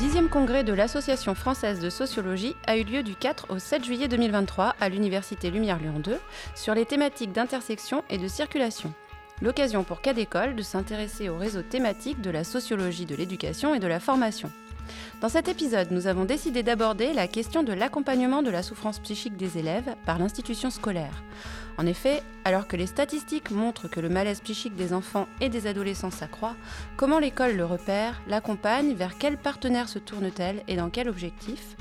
dixième congrès de l'Association française de sociologie a eu lieu du 4 au 7 juillet 2023 à l'Université Lumière Lyon 2 sur les thématiques d'intersection et de circulation. L'occasion pour cas d'école de s'intéresser au réseau thématique de la sociologie de l'éducation et de la formation. Dans cet épisode, nous avons décidé d'aborder la question de l'accompagnement de la souffrance psychique des élèves par l'institution scolaire. En effet, alors que les statistiques montrent que le malaise psychique des enfants et des adolescents s'accroît, comment l'école le repère, l'accompagne, vers quels partenaires se tourne-t-elle et dans quel objectif?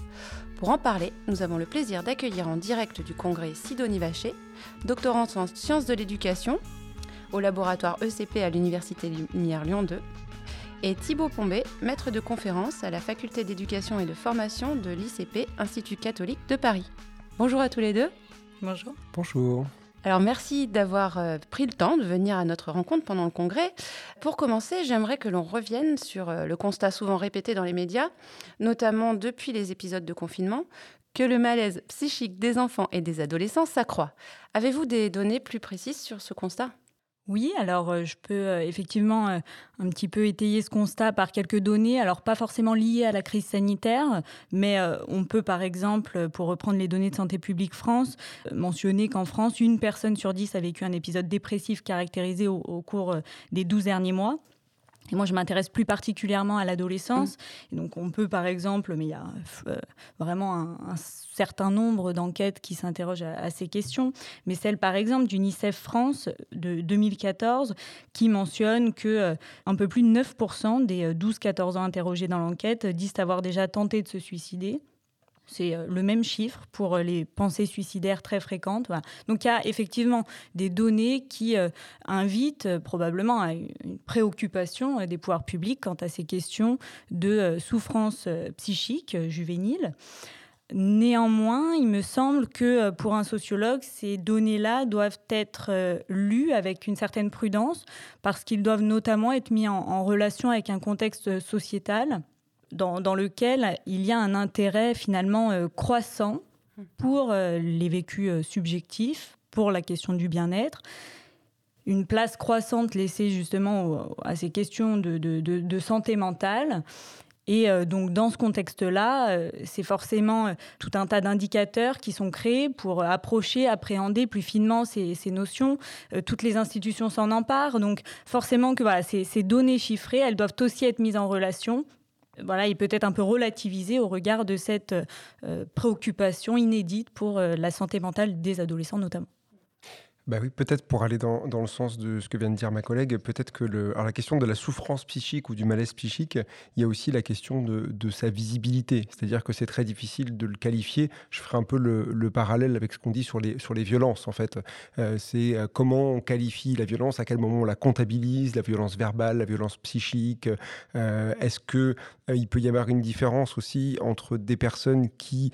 Pour en parler, nous avons le plaisir d'accueillir en direct du congrès Sidonie Vacher, doctorante en sciences de l'éducation au laboratoire ECP à l'Université Lumière Lyon 2, et Thibaut Pombé, maître de conférence à la faculté d'éducation et de formation de l'ICP, Institut catholique de Paris. Bonjour à tous les deux. Bonjour. Bonjour. Alors merci d'avoir euh, pris le temps de venir à notre rencontre pendant le congrès. Pour commencer, j'aimerais que l'on revienne sur euh, le constat souvent répété dans les médias, notamment depuis les épisodes de confinement, que le malaise psychique des enfants et des adolescents s'accroît. Avez-vous des données plus précises sur ce constat? Oui, alors euh, je peux euh, effectivement euh, un petit peu étayer ce constat par quelques données, alors pas forcément liées à la crise sanitaire, mais on peut par exemple, pour reprendre les données de Santé publique France, mentionner qu'en France, une personne sur dix a vécu un épisode dépressif caractérisé au, cours des 12 derniers mois. Et moi, je m'intéresse plus particulièrement à l'adolescence. Et donc, on peut, par exemple, mais il y a euh, vraiment un, certain nombre d'enquêtes qui s'interrogent à, ces questions. Mais celle, par exemple, d'UNICEF France de 2014, qui mentionne que euh, un peu plus de 9% des 12-14 euh, ans interrogés dans l'enquête disent avoir déjà tenté de se suicider. C'est euh, le même chiffre pour euh, les pensées suicidaires très fréquentes. Donc il y a effectivement des données qui euh, invitent probablement à une préoccupation des pouvoirs publics quant à ces questions de souffrance psychique juvénile. Néanmoins, il me semble que pour un sociologue, ces données-là doivent être lues avec une certaine prudence parce qu'ils doivent notamment être mis en relation avec un contexte sociétal dans, lequel il y a un intérêt finalement euh, croissant pour euh, les vécus euh, subjectifs, pour la question du bien-être, une place croissante laissée justement à ces questions de, santé mentale. Et donc dans ce contexte-là, c'est forcément tout un tas d'indicateurs qui sont créés pour approcher, appréhender plus finement ces, notions. toutes les institutions s'en emparent. Donc forcément que voilà, ces, ces données chiffrées, elles doivent aussi être mises en relation voilà, il peut être un peu relativisé au regard de cette euh, préoccupation inédite pour euh, la santé mentale des adolescents notamment. Bah oui, peut-être pour aller dans, dans, le sens de ce que vient de dire ma collègue, peut-être que le, alors la question de la souffrance psychique ou du malaise psychique, il y a aussi la question de, de sa visibilité. C'est-à-dire que c'est très difficile de le qualifier. Je ferai un peu le, le parallèle avec ce qu'on dit sur les, sur les violences, en fait. Euh, c'est euh, comment on qualifie la violence, à quel moment on la comptabilise, la violence verbale, la violence psychique. Euh, Est-ce que euh, il peut y avoir une différence aussi entre des personnes qui,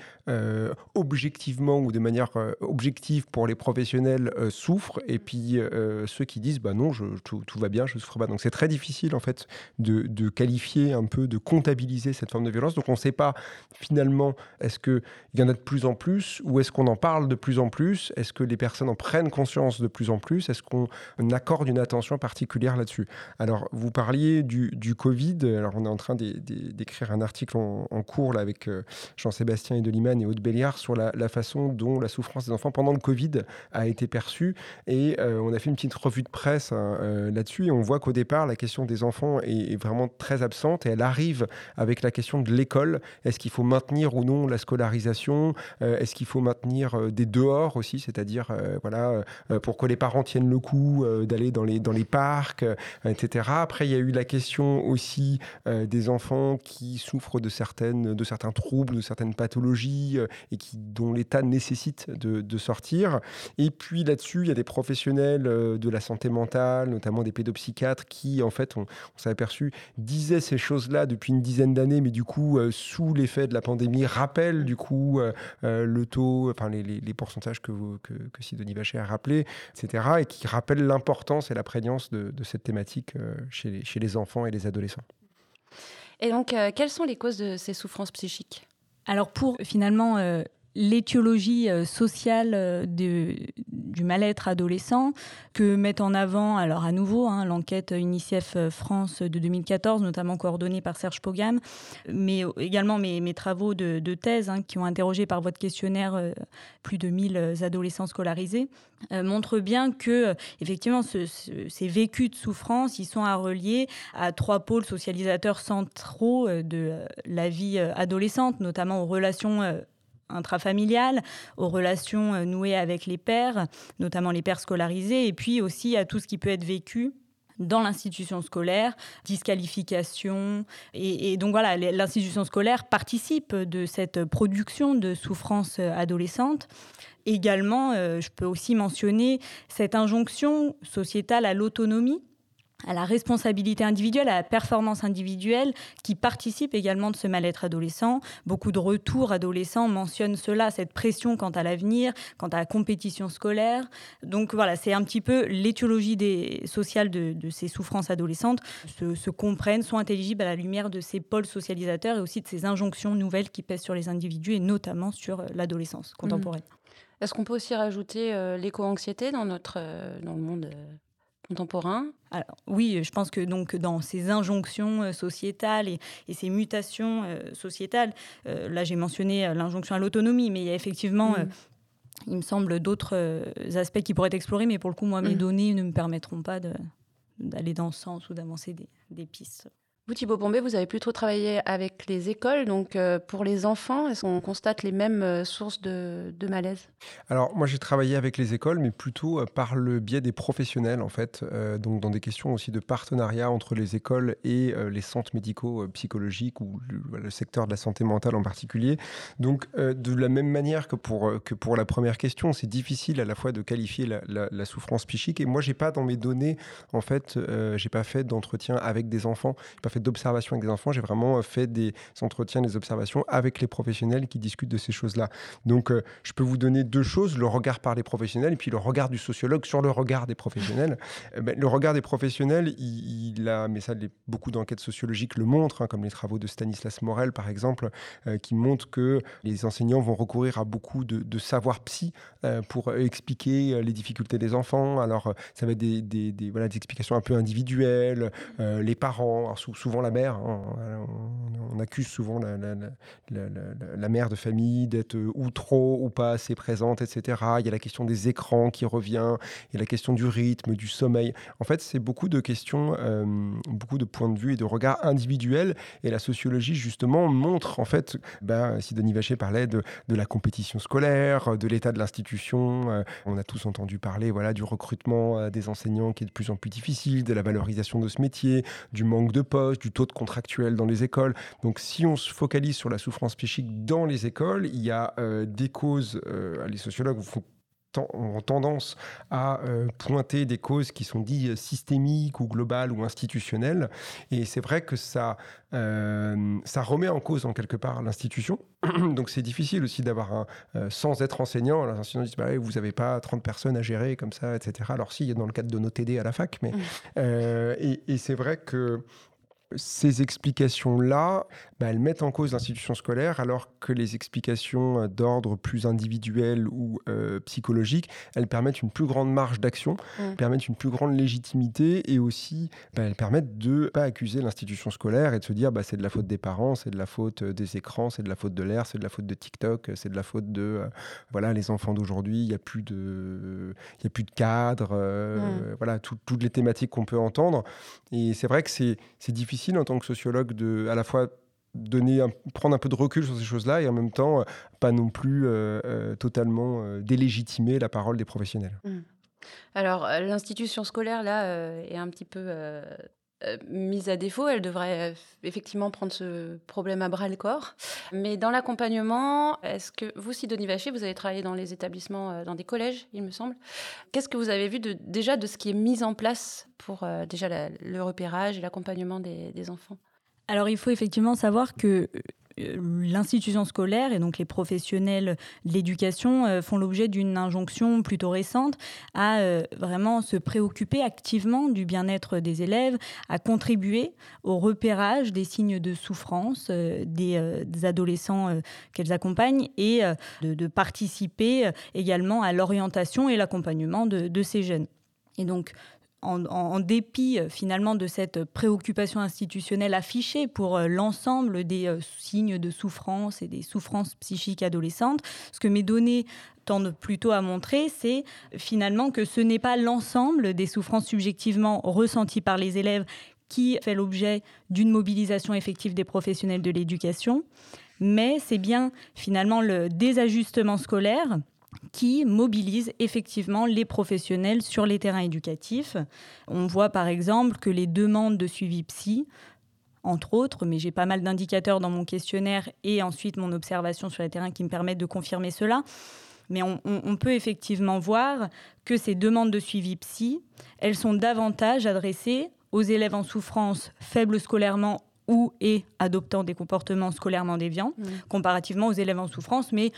objectivement ou de manière objective pour les professionnels, souffrent et puis euh, ceux qui disent bah non, je, tout, va bien, je souffre pas. Donc c'est très difficile en fait de, qualifier un peu, de comptabiliser cette forme de violence. Donc on ne sait pas finalement est-ce qu'il y en a de plus en plus ou est-ce qu'on en parle de plus en plus? Est-ce que les personnes en prennent conscience de plus en plus? Est-ce qu'on accorde une attention particulière là-dessus? Alors vous parliez du, Covid. Alors on est en train d'écrire un article en, cours là, avec euh, Jean-Sébastien Edeliman et Aude Béliard sur la façon dont la souffrance des enfants pendant le Covid a été perçue et euh, on a fait une petite revue de presse hein, euh, là-dessus. Et on voit qu'au départ, la question des enfants est, vraiment très absente. Et elle arrive avec la question de l'école. Est-ce qu'il faut maintenir ou non la scolarisation? Euh, Est-ce qu'il faut maintenir des dehors aussi? C'est-à-dire, voilà, pour que les parents tiennent le coup d'aller dans les, dans les parcs, etc. Après, il y a eu la question aussi des enfants qui souffrent de, certaines, de certains troubles, de certaines pathologies et qui, dont l'état nécessite de, de sortir. Et puis là-dessus, il y a des professionnels euh, de la santé mentale, notamment des pédopsychiatres, qui, en fait, on, s'est aperçu, disaient ces choses-là depuis une dizaine d'années, mais du coup, euh, sous l'effet de la pandémie, rappellent du coup euh, le taux, enfin les, les, pourcentages que, vous, que, que Sidonie Vacher a rappelé, etc., et qui rappellent l'importance et la prégnance de, de cette thématique chez les, chez les enfants et les adolescents. Et donc, quelles sont les causes de ces souffrances psychiques? Alors pour finalement l'étiologie euh, sociale euh, de, du mal-être adolescent que met en avant, alors à nouveau, hein, l'enquête UNICEF France de 2014, notamment coordonnée par Serge Pogam, mais également mes, travaux de, thèse hein, qui ont interrogé par votre questionnaire plus de 1000 adolescents scolarisés, montrent bien que, effectivement, ces vécus de souffrance, ils sont à relier à trois pôles socialisateurs centraux de la vie adolescente, notamment aux relations intrafamiliales, aux relations euh, nouées avec les pères, notamment les pères scolarisés, et puis aussi à tout ce qui peut être vécu dans l'institution scolaire, disqualification. Et, donc voilà, l'institution scolaire participe de cette production de souffrance adolescente. Également, euh, je peux aussi mentionner cette injonction sociétale à l'autonomie à la responsabilité individuelle, à la performance individuelle, qui participe également de ce mal-être adolescent. Beaucoup de retours adolescents mentionnent cela, cette pression quant à l'avenir, quant à la compétition scolaire. Donc voilà, c'est un petit peu l'étiologie sociale de, ces souffrances adolescentes se, comprennent, sont intelligibles à la lumière de ces pôles socialisateurs et aussi de ces injonctions nouvelles qui pèsent sur les individus et notamment sur euh, l'adolescence contemporaine. Mmh. Est-ce qu'on peut aussi rajouter euh, l'éco-anxiété dans, euh, dans le monde contemporain Alors, Oui, je pense que donc dans ces injonctions euh, sociétales et, ces mutations euh, sociétales, euh, là j'ai mentionné l'injonction à l'autonomie, mais il y a effectivement, mm. il me semble, d'autres aspects qui pourraient être explorés, mais pour le coup, moi, mes mm. données ne me permettront pas d'aller dans ce sens ou d'avancer des, des pistes. Vous, Thibaut Bombay, vous avez plutôt travaillé avec les écoles. Donc, euh, pour les enfants, est-ce qu'on constate les mêmes euh, sources de, malaise? Alors, moi, j'ai travaillé avec les écoles, mais plutôt euh, par le biais des professionnels, en fait. donc, dans des questions aussi de partenariat entre les écoles et les centres médicaux psychologiques ou le, secteur de la santé mentale en particulier. Donc, de la même manière que pour, que pour la première question, c'est difficile à la fois de qualifier la, souffrance psychique. Et moi, j'ai pas dans mes données, en fait, j'ai pas fait d'entretien avec des enfants. D'observation avec des enfants, j'ai vraiment euh, fait des entretiens, des observations avec les professionnels qui discutent de ces choses-là. Donc, euh, je peux vous donner deux choses, le regard par les professionnels et puis le regard du sociologue sur le regard des professionnels. Euh, ben, le regard des professionnels, il, a, mais ça, beaucoup d'enquêtes sociologiques le montrent, hein, comme les travaux de Stanislas Morel, par exemple, qui montrent que les enseignants vont recourir à beaucoup de, savoir psy pour expliquer les difficultés des enfants. Alors, ça va être des, des, voilà, des explications un peu individuelles, les parents, alors, souvent la mère. Hein. On, accuse souvent la, mère de famille d'être euh, ou trop ou pas assez présente, etc. Il y a la question des écrans qui revient, il y a la question du rythme, du sommeil. En fait, c'est beaucoup de questions, euh, beaucoup de points de vue et de regards individuels. Et la sociologie, justement, montre, en fait, ben, si Denis Vacher parlait de, la compétition scolaire, de l'état de l'institution, euh, on a tous entendu parler voilà, du recrutement des enseignants qui est de plus en plus difficile, de la valorisation de ce métier, du manque de postes du taux de contractuel dans les écoles. Donc si on se focalise sur la souffrance psychique dans les écoles, il y a euh, des causes, euh, les sociologues ont tendance à euh, pointer des causes qui sont dites systémiques ou globales ou institutionnelles. Et c'est vrai que ça, ça remet en cause en quelque part l'institution. Donc c'est difficile aussi d'avoir un... sans être enseignant, les enseignants disent bah, vous n'avez pas 30 personnes à gérer comme ça, etc. Alors si, dans le cadre de nos TD à la fac, mais... Mmh. et, et c'est vrai que ces explications-là, bah, elles mettent en cause l'institution scolaire, alors que les explications euh, d'ordre plus individuel ou euh, psychologique, elles permettent une plus grande marge d'action, mmh. permettent une plus grande légitimité et aussi bah, elles permettent de ne pas accuser l'institution scolaire et de se dire bah, c'est de la faute des parents, c'est de la faute euh, des écrans, c'est de la faute de l'air, c'est de la faute de TikTok, c'est de la faute de voilà les enfants d'aujourd'hui, il n'y a plus de il a plus de cadre, mmh. voilà toutes les thématiques qu'on peut entendre et c'est vrai que c'est difficile en tant que sociologue de à la fois donner prendre un peu de recul sur ces choses-là et en même temps euh, pas non plus euh, euh, totalement délégitimer la parole des professionnels. Mmh. Alors l'institution scolaire là est un petit peu euh, mise à défaut, elle devrait euh, effectivement prendre ce problème à bras le corps. Mais dans l'accompagnement, est-ce que vous, Sidonie Vacher, vous avez travaillé dans les établissements, euh, dans des collèges, il me semble. Qu'est-ce que vous avez vu déjà de ce qui est mis en place pour déjà le repérage et l'accompagnement des, enfants? Alors il faut effectivement savoir que l'institution scolaire et donc les professionnels de l'éducation font l'objet d'une injonction plutôt récente à vraiment se préoccuper activement du bien-être des élèves, à contribuer au repérage des signes de souffrance des, adolescents qu'elles accompagnent et de, participer également à l'orientation et l'accompagnement de, de ces jeunes. Et donc, en, dépit euh, finalement de cette préoccupation institutionnelle affichée pour euh, l'ensemble des euh, signes de souffrance et des souffrances psychiques adolescentes, ce que mes données tendent plutôt à montrer, c'est finalement que ce n'est pas l'ensemble des souffrances subjectivement ressenties par les élèves qui fait l'objet d'une mobilisation effective des professionnels de l'éducation, mais c'est bien finalement le désajustement scolaire qui mobilise effectivement les professionnels sur les terrains éducatifs. On voit par exemple que les demandes de suivi psy, entre autres, mais j'ai pas mal d'indicateurs dans mon questionnaire et ensuite mon observation sur les terrains qui me permettent de confirmer cela. Mais on, on peut effectivement voir que ces demandes de suivi psy, elles sont davantage adressées aux élèves en souffrance, faibles scolairement ou et adoptant des comportements scolairement déviants, mmh. comparativement aux élèves en souffrance, mais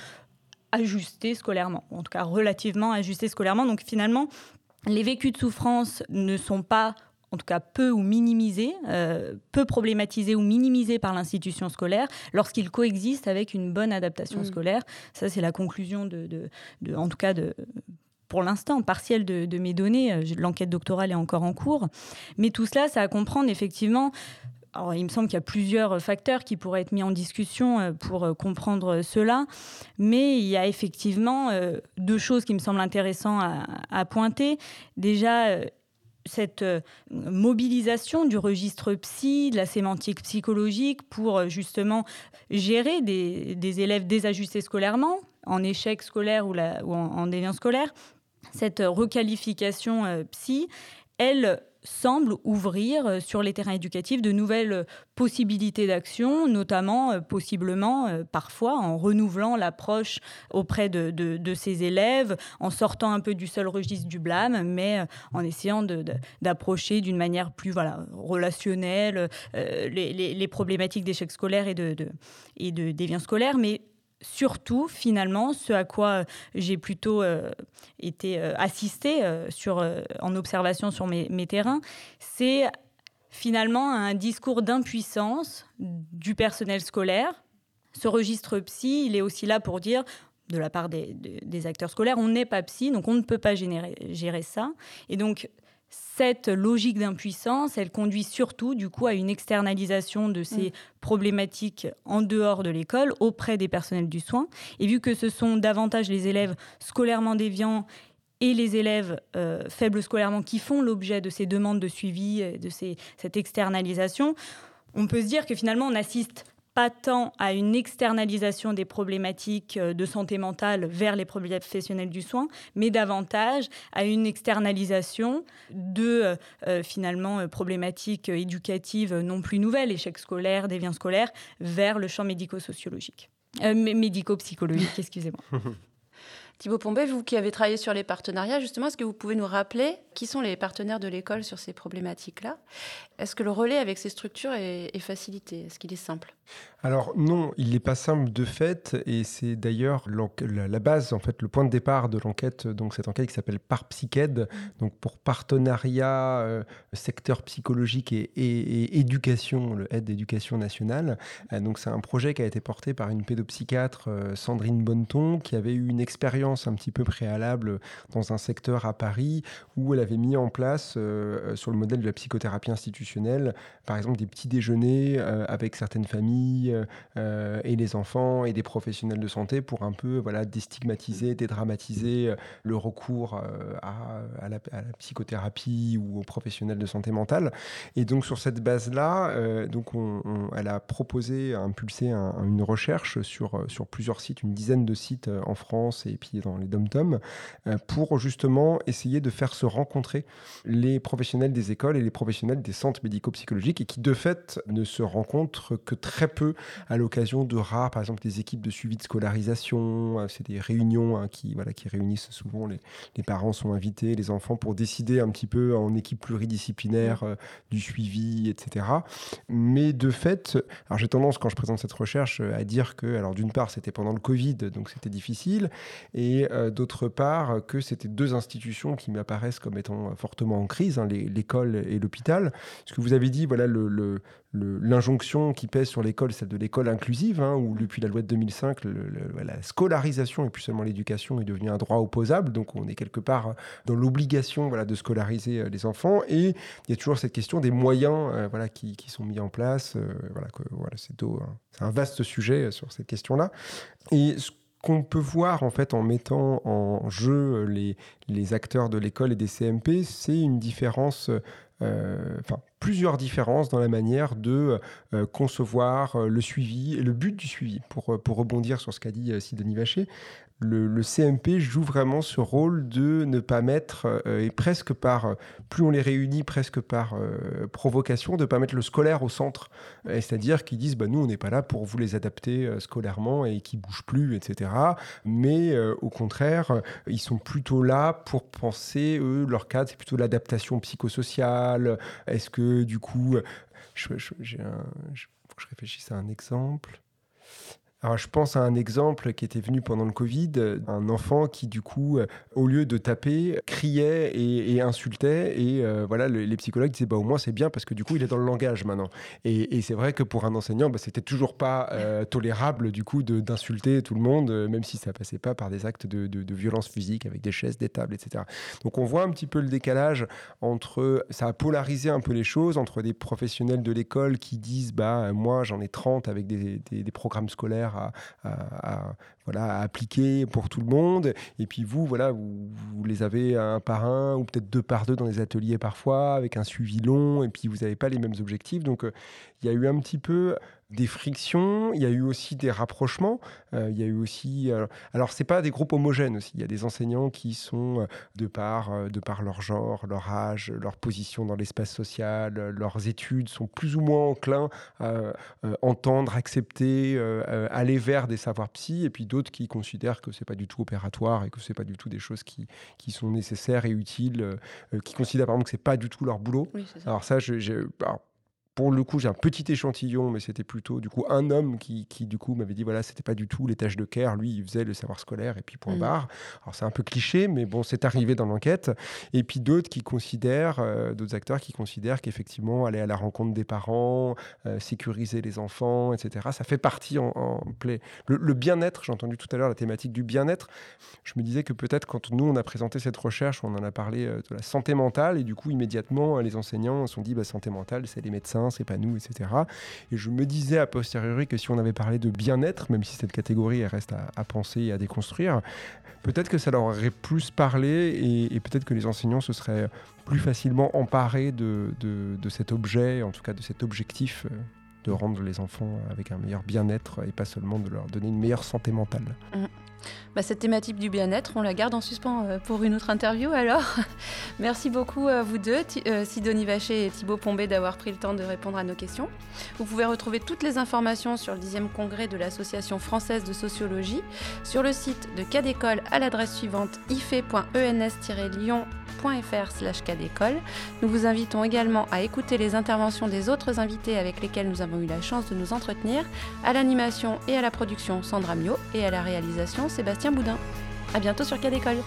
ajustés scolairement, en tout cas relativement ajustés scolairement. Donc finalement, les vécus de souffrance ne sont pas en tout cas peu ou minimisés, euh, peu problématisés ou minimisés par l'institution scolaire lorsqu'ils coexistent avec une bonne adaptation mmh. scolaire. Ça, c'est la conclusion de, en tout cas de, pour l'instant, partielle de, de, mes données. Euh, l'enquête doctorale est encore en cours. Mais tout cela, ça à comprendre effectivement il me semble qu'il y a plusieurs facteurs qui pourraient être mis en discussion euh, pour euh, comprendre cela, mais il y a effectivement euh, deux choses qui me semblent intéressantes à, pointer. Déjà, cette mobilisation du registre psy, de la sémantique psychologique pour justement gérer des, élèves désajustés scolairement, en échec scolaire ou, ou en, en déviance scolaire. Cette requalification psy, elle semble ouvrir euh, sur les terrains éducatifs de nouvelles euh, possibilités d'action, notamment euh, possiblement parfois en renouvelant l'approche auprès de, de, ces élèves, en sortant un peu du seul registre du blâme, mais en essayant d'approcher d'une manière plus voilà, relationnelle les, les, problématiques d'échec scolaire et de, et de déviance scolaire, mais surtout, finalement, ce à quoi j'ai plutôt euh, été euh, assistée euh, sur, en observation sur mes, terrains, c'est finalement un discours d'impuissance du personnel scolaire. Ce registre psy, il est aussi là pour dire de la part des, acteurs scolaires, on n'est pas psy, donc on ne peut pas gérer ça. Et donc, cette logique d'impuissance, elle conduit surtout du coup à une externalisation de ces mm. problématiques en dehors de l'école auprès des personnels du soin. Et vu que ce sont davantage les élèves scolairement déviants et les élèves euh, faibles scolairement qui font l'objet de ces demandes de suivi, de cette externalisation, on peut se dire que finalement on assiste pas tant à une externalisation des problématiques euh, de santé mentale vers les professionnels du soin, mais davantage à une externalisation de euh, euh, finalement problématiques éducatives non plus nouvelles, échecs scolaires, déviants scolaires, vers le champ médico-sociologique. médico-psychologique, excusez-moi. Thibaut Pombé, vous qui avez travaillé sur les partenariats, justement, est-ce que vous pouvez nous rappeler qui sont les partenaires de l'école sur ces problématiques-là? Est-ce que le relais avec ces structures est, facilité? Est-ce qu'il est simple? Alors non, il n'est pas simple de fait, et c'est d'ailleurs la, base, en fait, le point de départ de l'enquête, donc cette enquête qui s'appelle ParPsychEd, donc pour partenariat euh, secteur psychologique et, éducation, le aide d'éducation nationale. Euh, donc c'est un projet qui a été porté par une pédopsychiatre, euh, Sandrine Bonneton, qui avait eu une expérience un petit peu préalable dans un secteur à Paris où elle avait mis en place, sur le modèle de la psychothérapie institutionnelle, par exemple des petits déjeuners avec certaines familles euh, et les enfants et des professionnels de santé pour un peu voilà, déstigmatiser, dédramatiser le recours à, la, psychothérapie ou aux professionnels de santé mentale. Et donc sur cette base-là, donc on, elle a proposé, impulsé une recherche sur, sur plusieurs sites, une dizaine de sites en France et puis dans les dom-toms, pour justement essayer de faire se rencontrer les professionnels des écoles et les professionnels des centres médico-psychologiques et qui de fait ne se rencontrent que très peu à l'occasion de rares, par exemple des équipes de suivi de scolarisation, c'est des réunions hein, qui, voilà, qui réunissent souvent, les, les, parents sont invités, les enfants pour décider un petit peu en équipe pluridisciplinaire du suivi, etc. Mais de fait, alors j'ai tendance quand je présente cette recherche à dire que, alors d'une part, c'était pendant le Covid, donc c'était difficile, et euh, d'autre part, que c'était deux institutions qui m'apparaissent comme étant fortement en crise, hein, l'école et l'hôpital. Ce que vous avez dit, voilà, le, l'injonction qui pèse sur l'école, celle de l'école inclusive, hein, où depuis la loi de 2005, la scolarisation et plus seulement l'éducation est devenue un droit opposable. Donc on est quelque part dans l'obligation voilà, de scolariser euh, les enfants. Et il y a toujours cette question des moyens euh, voilà, qui, sont mis en place. Euh, voilà, voilà, c'est un vaste sujet sur cette question-là. Et ce qu'on peut voir en fait en mettant en jeu les, les acteurs de l'école et des CMP, c'est une différence enfin, plusieurs différences dans la manière de euh, concevoir euh, le suivi et le but du suivi. Pour, euh, pour rebondir sur ce qu'a dit Sidonie Vacher, le, CMP joue vraiment ce rôle de ne pas mettre, et presque par, plus on les réunit, presque par provocation, de ne pas mettre le scolaire au centre. C'est-à-dire qu'ils disent, bah, nous, on n'est pas là pour vous les adapter scolairement et qui ne bougent plus, etc. Mais au contraire, ils sont plutôt là pour penser, eux, leur cadre, c'est plutôt l'adaptation psychosociale. Est-ce que du coup, je, je, j'ai un, que je réfléchisse à un exemple. Alors, je pense à un exemple qui était venu pendant le Covid, un enfant qui, du coup, euh, au lieu de taper, criait et, insultait. Et euh, voilà, les psychologues disaient, bah, au moins, c'est bien parce que, du coup, il est dans le langage maintenant. Et, c'est vrai que pour un enseignant, bah, c'était toujours pas euh, tolérable, du coup, d'insulter tout le monde, même si ça passait pas par des actes de, violence physique avec des chaises, des tables, etc. Donc, on voit un petit peu le décalage entre. Ça a polarisé un peu les choses entre des professionnels de l'école qui disent, bah, moi, j'en ai 30 avec des programmes scolaires à, voilà, appliquer pour tout le monde. Et puis vous, voilà, vous, les avez un par un ou peut-être deux par deux dans les ateliers parfois, avec un suivi long, et puis vous n'avez pas les mêmes objectifs. Donc euh, il y a eu un petit peu des frictions, il y a eu aussi des rapprochements, euh, il y a eu aussi... Euh, alors, c'est pas des groupes homogènes aussi, il y a des enseignants qui sont, euh, de, par, de par leur genre, leur âge, leur position dans l'espace social, leurs études, sont plus ou moins enclins à entendre, accepter, aller vers des savoirs psy, et puis d'autres qui considèrent que c'est pas du tout opératoire et que c'est pas du tout des choses qui, qui sont nécessaires et utiles, qui considèrent par exemple que c'est pas du tout leur boulot. alors ça, j'ai pour le coup, j'ai un petit échantillon, mais c'était plutôt du coup un homme qui, qui du coup m'avait dit voilà, c'était pas du tout les tâches de care. Lui, il faisait le savoir scolaire et puis point mm. barre. Alors c'est un peu cliché, mais bon, c'est arrivé dans l'enquête. Et puis d'autres qui considèrent, euh, d'autres acteurs qui considèrent qu'effectivement aller à la rencontre des parents, euh, sécuriser les enfants, etc. Ça fait partie en, en Le, bien-être, j'ai entendu tout à l'heure la thématique du bien-être. Je me disais que peut-être quand nous on a présenté cette recherche, on en a parlé euh, de la santé mentale et du coup immédiatement les enseignants se sont dit bah, santé mentale, c'est les médecins c'est pas nous, etc. Et je me disais a posteriori que si on avait parlé de bien-être, même si cette catégorie reste à, penser et à déconstruire, peut-être que ça leur aurait plus parlé et, peut-être que les enseignants se seraient plus facilement emparés de, de, cet objet, en tout cas de cet objectif euh, de rendre les enfants avec un meilleur bien-être et pas seulement de leur donner une meilleure santé mentale. Mmh. Bah, cette thématique du bien-être, on la garde en suspens euh, pour une autre interview alors. Merci beaucoup à vous deux, euh, Sidonie Vacher et Thibaut Pombé, d'avoir pris le temps de répondre à nos questions. Vous pouvez retrouver toutes les informations sur le 10e congrès de l'Association française de sociologie sur le site de Cadécole à l'adresse suivante ife.ens-lyon slash Nous vous invitons également à écouter les interventions des autres invités avec lesquels nous avons eu la chance de nous entretenir, à l'animation et à la production Sandra Mio et à la réalisation Sébastien Boudin. A bientôt sur Cadécole.